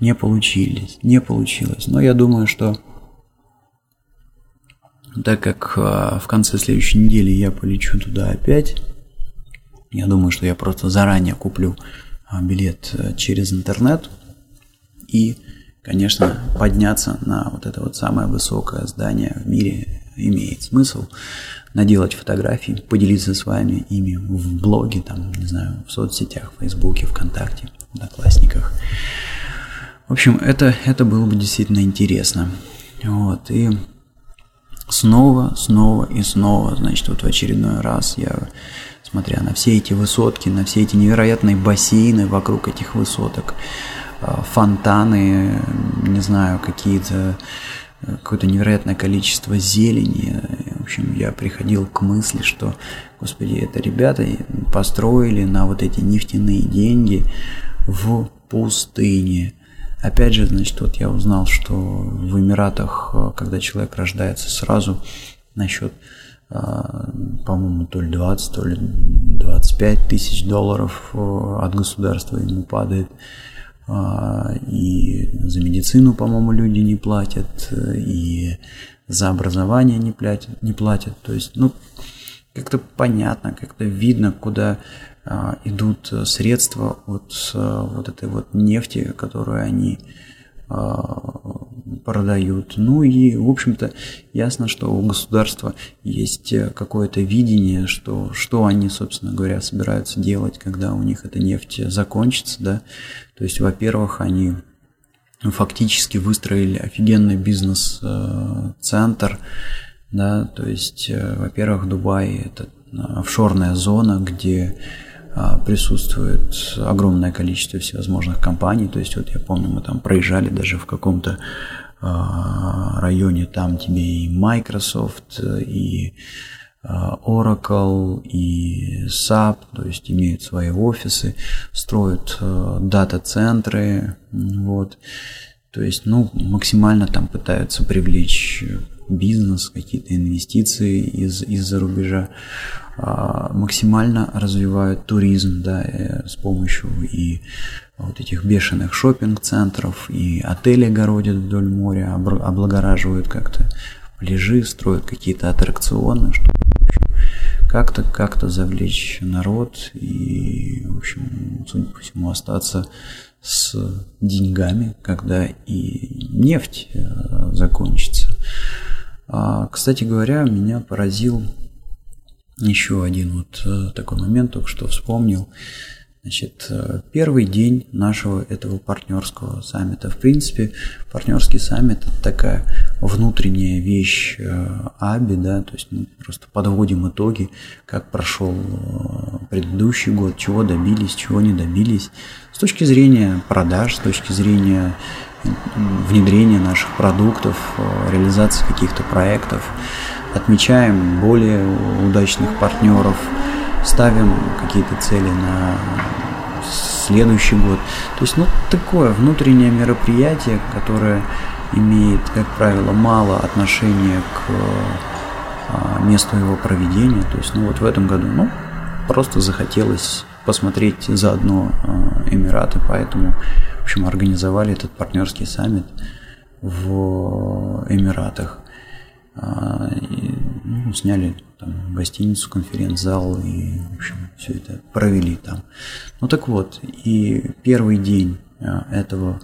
не получились, не получилось. Но я думаю, что так как э, в конце следующей недели я полечу туда опять, я думаю, что я просто заранее куплю э, билет через интернет и конечно, подняться на вот это вот самое высокое здание в мире имеет смысл. Наделать фотографии, поделиться с вами ими в блоге, там, не знаю, в соцсетях, в Фейсбуке, ВКонтакте, в Одноклассниках. В общем, это, это было бы действительно интересно. Вот, и снова, снова и снова, значит, вот в очередной раз я, смотря на все эти высотки, на все эти невероятные бассейны вокруг этих высоток, фонтаны, не знаю, какие-то э, какое-то невероятное количество зелени. В общем, я приходил к мысли, что, господи, это ребята построили на вот эти нефтяные деньги в пустыне. Опять же, значит, вот я узнал, что в Эмиратах, э, когда человек рождается, сразу насчет, по-моему, то ли 20, то ли 25 тысяч долларов от государства ему падает. А, и за медицину, по-моему, люди не платят, и за образование не платят, не платят. То есть, ну, как-то понятно, как-то видно, куда а, идут средства от а, вот этой вот нефти, которую они продают. Ну и, в общем-то, ясно, что у государства есть какое-то видение, что, что они, собственно говоря, собираются делать, когда у них эта нефть закончится, да. То есть, во-первых, они фактически выстроили офигенный бизнес-центр, да, то есть, во-первых, Дубай – это офшорная зона, где присутствует огромное количество всевозможных компаний. То есть вот я помню, мы там проезжали даже в каком-то а, районе, там тебе и Microsoft, и а, Oracle, и SAP, то есть имеют свои офисы, строят дата-центры, вот. То есть, ну, максимально там пытаются привлечь бизнес, какие-то инвестиции из, из-за рубежа, а, максимально развивают туризм, да, э, с помощью и вот этих бешеных шопинг-центров, и отели городят вдоль моря, облагораживают как-то пляжи, строят какие-то аттракционы, чтобы как-то как-то завлечь народ и, в общем, судя по всему, остаться с деньгами, когда и нефть э, закончится. А, кстати говоря, меня поразил еще один вот э, такой момент, только что вспомнил. Значит, э, первый день нашего этого партнерского саммита. В принципе, партнерский саммит это такая внутренняя вещь АБИ, да, то есть мы просто подводим итоги, как прошел предыдущий год, чего добились, чего не добились. С точки зрения продаж, с точки зрения внедрения наших продуктов, реализации каких-то проектов, отмечаем более удачных партнеров – ставим какие-то цели на следующий год. То есть, ну, такое внутреннее мероприятие, которое имеет, как правило, мало отношения к а, месту его проведения. То есть, ну, вот в этом году, ну, просто захотелось посмотреть заодно а, Эмираты, поэтому, в общем, организовали этот партнерский саммит в Эмиратах. А, и, ну, сняли там, гостиницу, конференц-зал и, в общем, все это провели там. Ну так вот, и первый день а, этого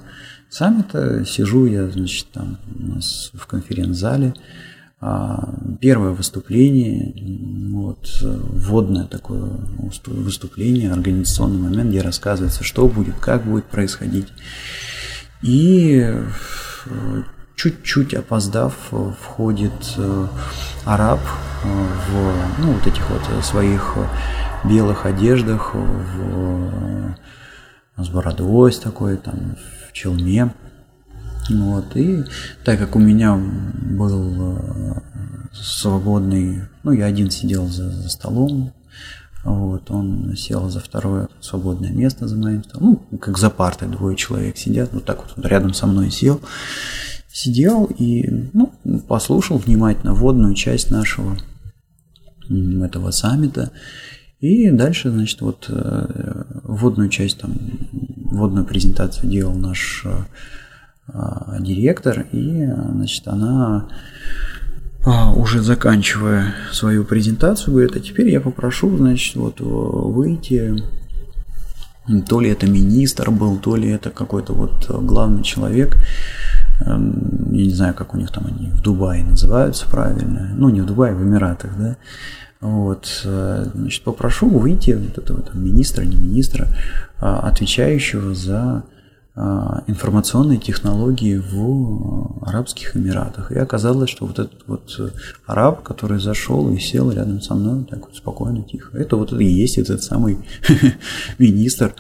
саммита сижу я, значит, там у нас в конференц-зале, первое выступление, вот, вводное такое выступление, организационный момент, где рассказывается, что будет, как будет происходить. И чуть-чуть опоздав, э, входит э, араб э, в ну, вот этих вот своих белых одеждах, в, с бородой такой, там, в челме. Вот, и так как у меня был свободный, ну, я один сидел за, за столом, вот, он сел за второе свободное место за моим столом, ну, как за партой двое человек сидят, вот так вот рядом со мной сел сидел и ну, послушал внимательно вводную часть нашего этого саммита. И дальше, значит, вот э, вводную часть, там, вводную презентацию делал наш а, директор, и, значит, она а, уже заканчивая свою презентацию, говорит, а теперь я попрошу, значит, вот выйти, то ли это министр был, то ли это какой-то вот главный человек, Эм, я не знаю, как у них там они в Дубае называются правильно, ну не в Дубае, в Эмиратах, да, вот, э, значит, попрошу выйти вот этого там, министра, не министра, а, отвечающего за а, информационные технологии в Арабских Эмиратах. И оказалось, что вот этот вот араб, который зашел и сел рядом со мной, так вот спокойно, тихо, это вот и есть этот самый <laughs> министр,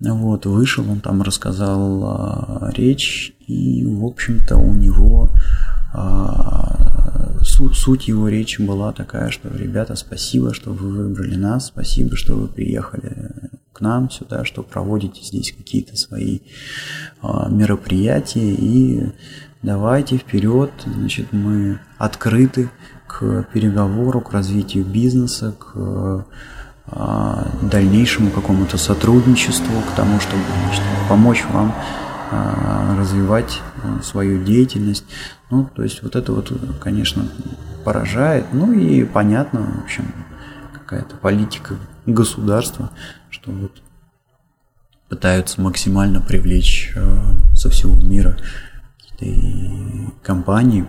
вот, вышел, он там рассказал а, речь, и, в общем-то, у него а, суть его речи была такая, что, ребята, спасибо, что вы выбрали нас, спасибо, что вы приехали к нам сюда, что проводите здесь какие-то свои а, мероприятия, и давайте вперед, значит, мы открыты к переговору, к развитию бизнеса, к а, дальнейшему какому-то сотрудничеству, к тому, чтобы значит, помочь вам а, развивать а, свою деятельность. Ну, то есть вот это вот, конечно, поражает. Ну и понятно, в общем, какая-то политика государства, что вот пытаются максимально привлечь со всего мира какие-то компании.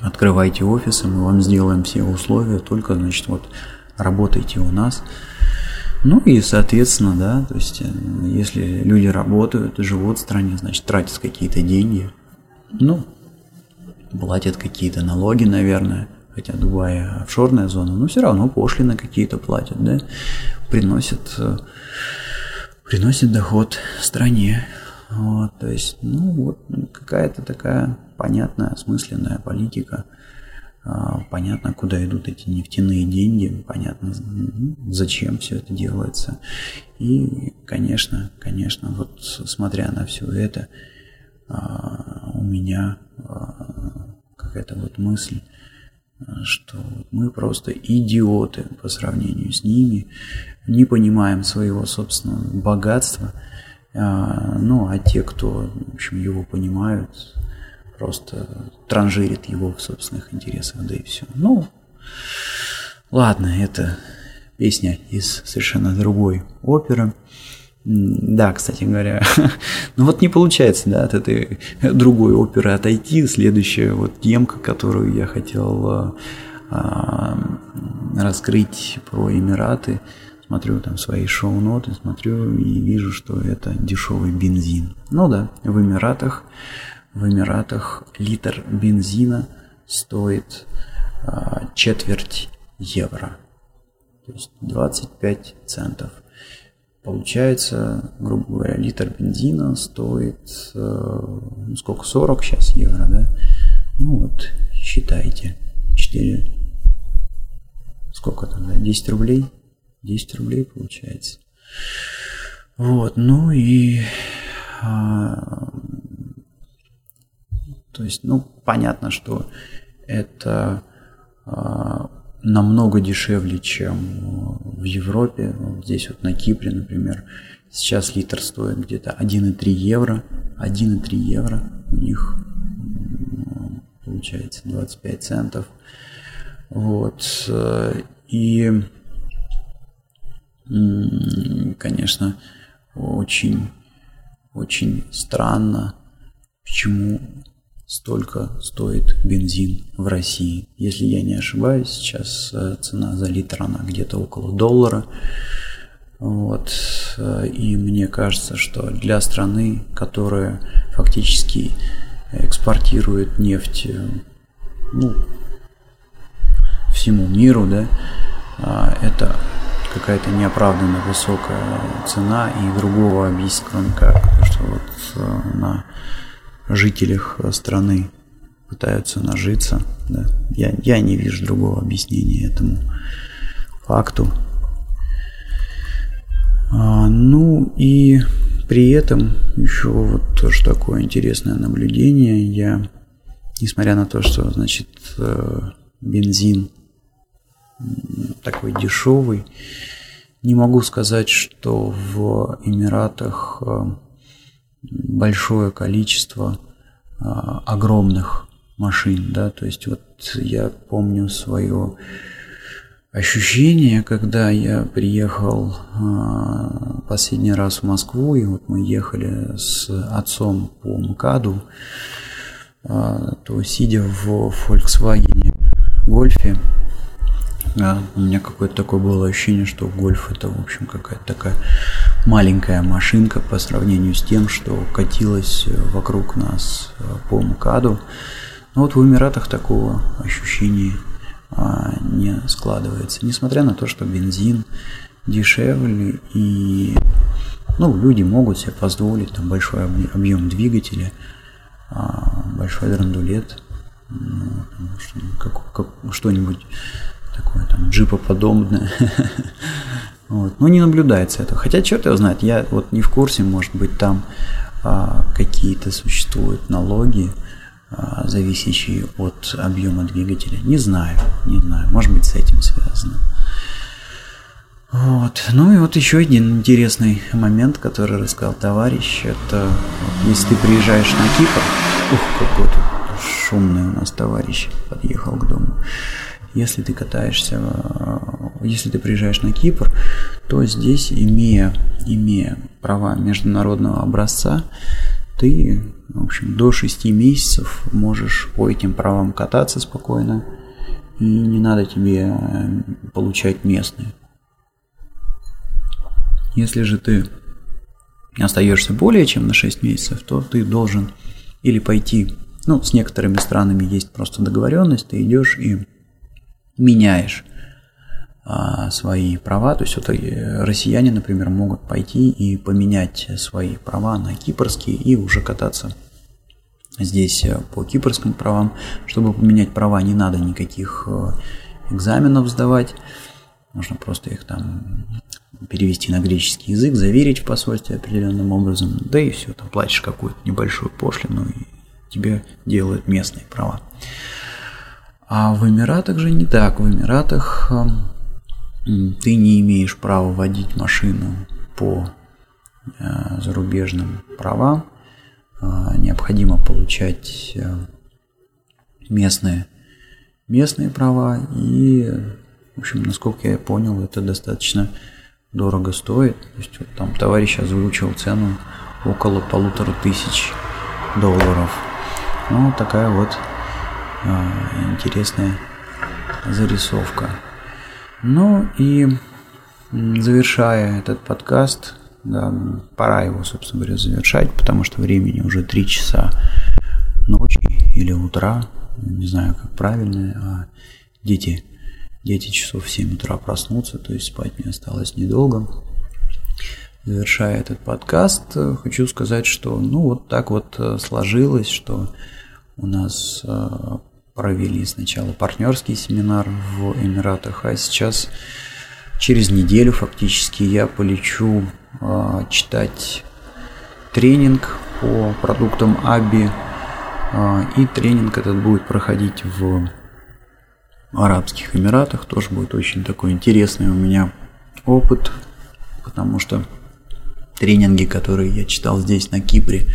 Открывайте офисы, мы вам сделаем все условия, только, значит, вот работайте у нас. Ну и, соответственно, да, то есть, э, если люди работают, живут в стране, значит, тратят какие-то деньги, ну, платят какие-то налоги, наверное, хотя Дубай офшорная зона, но все равно пошлины какие-то платят, да, приносят, э, приносят доход стране. Вот, то есть, ну, вот какая-то такая понятная, осмысленная политика – а, понятно, куда идут эти нефтяные деньги, понятно, зачем все это делается. И, конечно, конечно, вот смотря на все это, а, у меня а, какая-то вот мысль, что мы просто идиоты по сравнению с ними, не понимаем своего собственного богатства, ну а те, кто в общем, его понимают, просто транжирит его в собственных интересах, да и все. Ну, ладно, это песня из совершенно другой оперы. Да, кстати говоря, <laughs> ну вот не получается, да, от этой другой оперы отойти. Следующая вот темка, которую я хотел а, а, раскрыть про Эмираты. Смотрю там свои шоу-ноты, смотрю и вижу, что это дешевый бензин. Ну да, в Эмиратах, в Эмиратах литр бензина стоит а, четверть евро. То есть 25 центов. Получается, грубо говоря, литр бензина стоит, э, ну, сколько, 40 сейчас евро, да? Ну вот, считайте, 4, сколько там, да, 10 рублей? 10 рублей получается. Вот, ну и, а, то есть, ну, понятно, что это а, намного дешевле, чем в Европе. Вот здесь вот на Кипре, например, сейчас литр стоит где-то 1,3 евро. 1,3 евро у них получается 25 центов. Вот. И, конечно, очень, очень странно, почему столько стоит бензин в России. Если я не ошибаюсь, сейчас э, цена за литр она где-то около доллара. Вот. Э, и мне кажется, что для страны, которая фактически экспортирует нефть э, ну, всему миру, да, это какая-то неоправданно высокая цена и другого объяснения, кроме как, что вот на жителях страны пытаются нажиться. Да. Я, я не вижу другого объяснения этому факту. А, ну и при этом еще вот тоже такое интересное наблюдение. Я, несмотря на то, что, значит, э, бензин такой дешевый, не могу сказать, что в Эмиратах э, большое количество а, огромных машин, да, то есть вот я помню свое ощущение, когда я приехал а, последний раз в Москву, и вот мы ехали с отцом по МКАДу, а, то сидя в Volkswagen Гольфе, да, у меня какое-то такое было ощущение, что гольф это, в общем, какая-то такая маленькая машинка по сравнению с тем, что катилась вокруг нас э, по МКАДу. Но вот в Эмиратах такого ощущения а, не складывается. Несмотря на то, что бензин дешевле и ну, люди могут себе позволить там большой объем двигателя, а, большой драндулет, ну, как, как, что-нибудь такое там джипоподобное. <laughs> вот. Но не наблюдается это. Хотя черт его знает, я вот не в курсе, может быть, там а, какие-то существуют налоги, а, зависящие от объема двигателя. Не знаю, не знаю. Может быть, с этим связано. Вот. Ну и вот еще один интересный момент, который рассказал товарищ, это вот, если ты приезжаешь на Кипр, ух, какой тут шумный у нас товарищ подъехал к дому. Если ты катаешься, э, если ты приезжаешь на Кипр, то здесь, имея, имея права международного образца, ты, в общем, до 6 месяцев можешь по этим правам кататься спокойно, и не надо тебе э, получать местные. Если же ты остаешься более чем на 6 месяцев, то ты должен или пойти, ну, с некоторыми странами есть просто договоренность, ты идешь и меняешь свои права, то есть вот э, россияне, например, могут пойти и поменять свои права на кипрские и уже кататься здесь э, по кипрским правам. Чтобы поменять права, не надо никаких э, экзаменов сдавать, можно просто их там перевести на греческий язык, заверить в посольстве определенным образом, да и все, там платишь какую-то небольшую пошлину, и тебе делают местные права. А в Эмиратах же не так. В Эмиратах ты не имеешь права водить машину по э, зарубежным правам. Э, необходимо получать э, местные, местные права. И, в общем, насколько я понял, это достаточно дорого стоит. То есть вот там товарищ озвучил цену около полутора тысяч долларов. Ну, такая вот интересная зарисовка. Ну и завершая этот подкаст, да, пора его, собственно говоря, завершать, потому что времени уже 3 часа ночи или утра, не знаю, как правильно, а дети, дети часов в 7 утра проснутся, то есть спать мне осталось недолго. Завершая этот подкаст, хочу сказать, что ну вот так вот э, сложилось, что у нас э, провели сначала партнерский семинар в Эмиратах, а сейчас через неделю фактически я полечу э, читать тренинг по продуктам Аби. Э, и тренинг этот будет проходить в Арабских Эмиратах. Тоже будет очень такой интересный у меня опыт, потому что тренинги, которые я читал здесь на Кипре,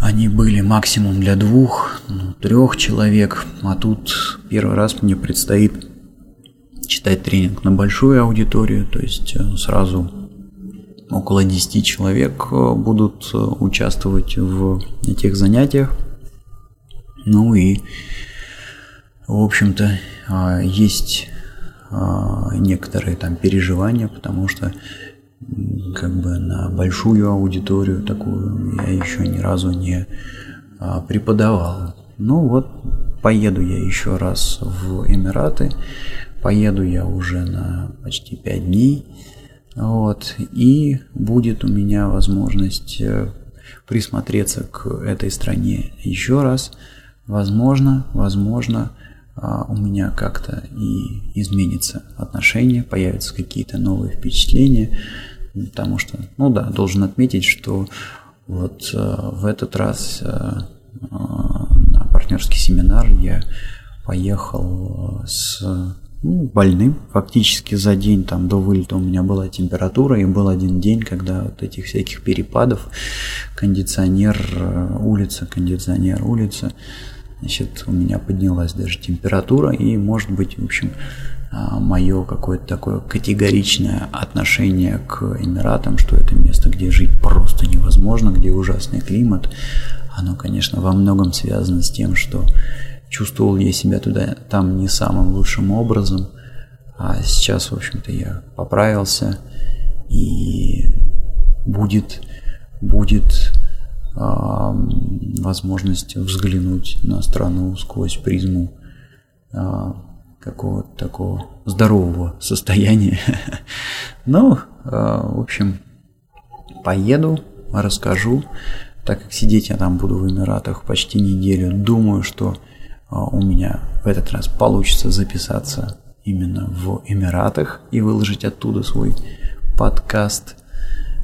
они были максимум для двух, ну, трех человек, а тут первый раз мне предстоит читать тренинг на большую аудиторию, то есть э, сразу около 10 человек э, будут э, участвовать в этих занятиях. Ну и, в общем-то, есть некоторые там переживания, потому что как бы на большую аудиторию такую я еще ни разу не а, преподавал. Ну вот, поеду я еще раз в Эмираты, поеду я уже на почти 5 дней, вот, и будет у меня возможность э, присмотреться к этой стране еще раз. Возможно, возможно, а, у меня как-то и изменится отношение, появятся какие-то новые впечатления. Потому что, ну да, должен отметить, что вот э, в этот раз э, э, на партнерский семинар я поехал с ну, больным. Фактически за день там до вылета у меня была температура, и был один день, когда вот этих всяких перепадов, кондиционер улица, кондиционер улица, значит, у меня поднялась даже температура, и, может быть, в общем, мое какое-то такое категоричное отношение к Эмиратам, что это место, где жить просто невозможно, где ужасный климат, оно, конечно, во многом связано с тем, что чувствовал я себя туда там не самым лучшим образом, а сейчас, в общем-то, я поправился, и будет, будет э, возможность взглянуть на страну сквозь призму э, какого-то такого здорового состояния. <laughs> Ну, а, в общем, поеду, расскажу. Так как сидеть я там буду в Эмиратах почти неделю, думаю, что а, у меня в этот раз получится записаться именно в Эмиратах и выложить оттуда свой подкаст.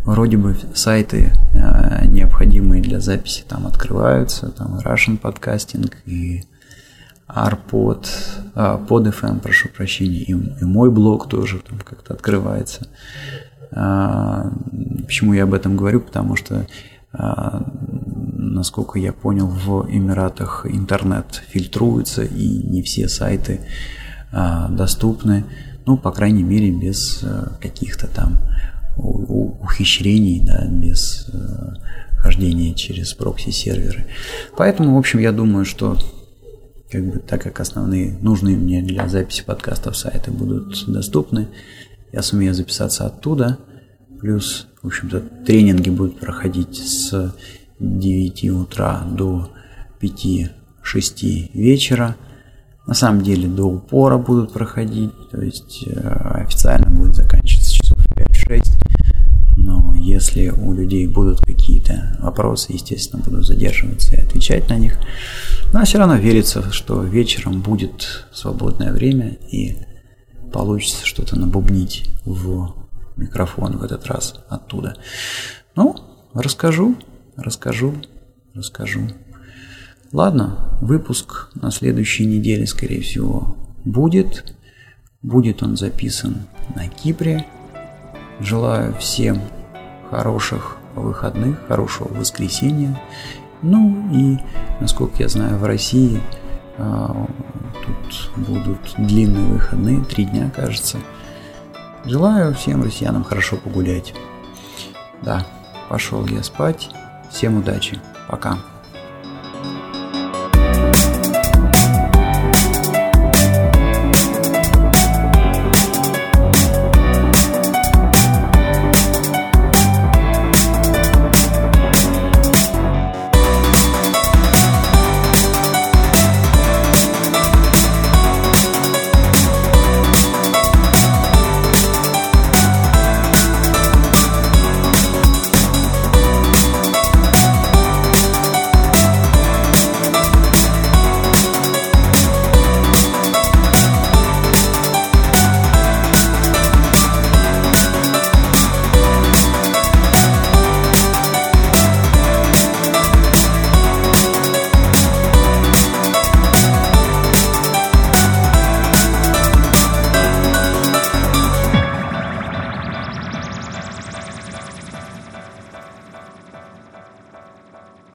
Вроде бы сайты а, необходимые для записи там открываются, там Russian Podcasting и Арпод, а, под FM, прошу прощения, и, и мой блог тоже там как-то открывается. А, почему я об этом говорю? Потому что, а, насколько я понял, в Эмиратах интернет фильтруется, и не все сайты а, доступны, ну, по крайней мере, без а, каких-то там ухищрений, да, без а, хождения через прокси-серверы. Поэтому, в общем, я думаю, что как бы, так как основные нужные мне для записи подкастов сайты будут доступны, я сумею записаться оттуда. Плюс, в общем-то, тренинги будут проходить с 9 утра до 5-6 вечера. На самом деле до упора будут проходить, то есть э, официально будет заканчиваться часов 5-6. Если у людей будут какие-то вопросы, естественно, буду задерживаться и отвечать на них. Но все равно верится, что вечером будет свободное время и получится что-то набубнить в микрофон в этот раз оттуда. Ну, расскажу, расскажу, расскажу. Ладно, выпуск на следующей неделе, скорее всего, будет. Будет он записан на Кипре. Желаю всем хороших выходных, хорошего воскресенья. Ну и, насколько я знаю, в России а, тут будут длинные выходные, три дня, кажется. Желаю всем россиянам хорошо погулять. Да, пошел я спать. Всем удачи. Пока.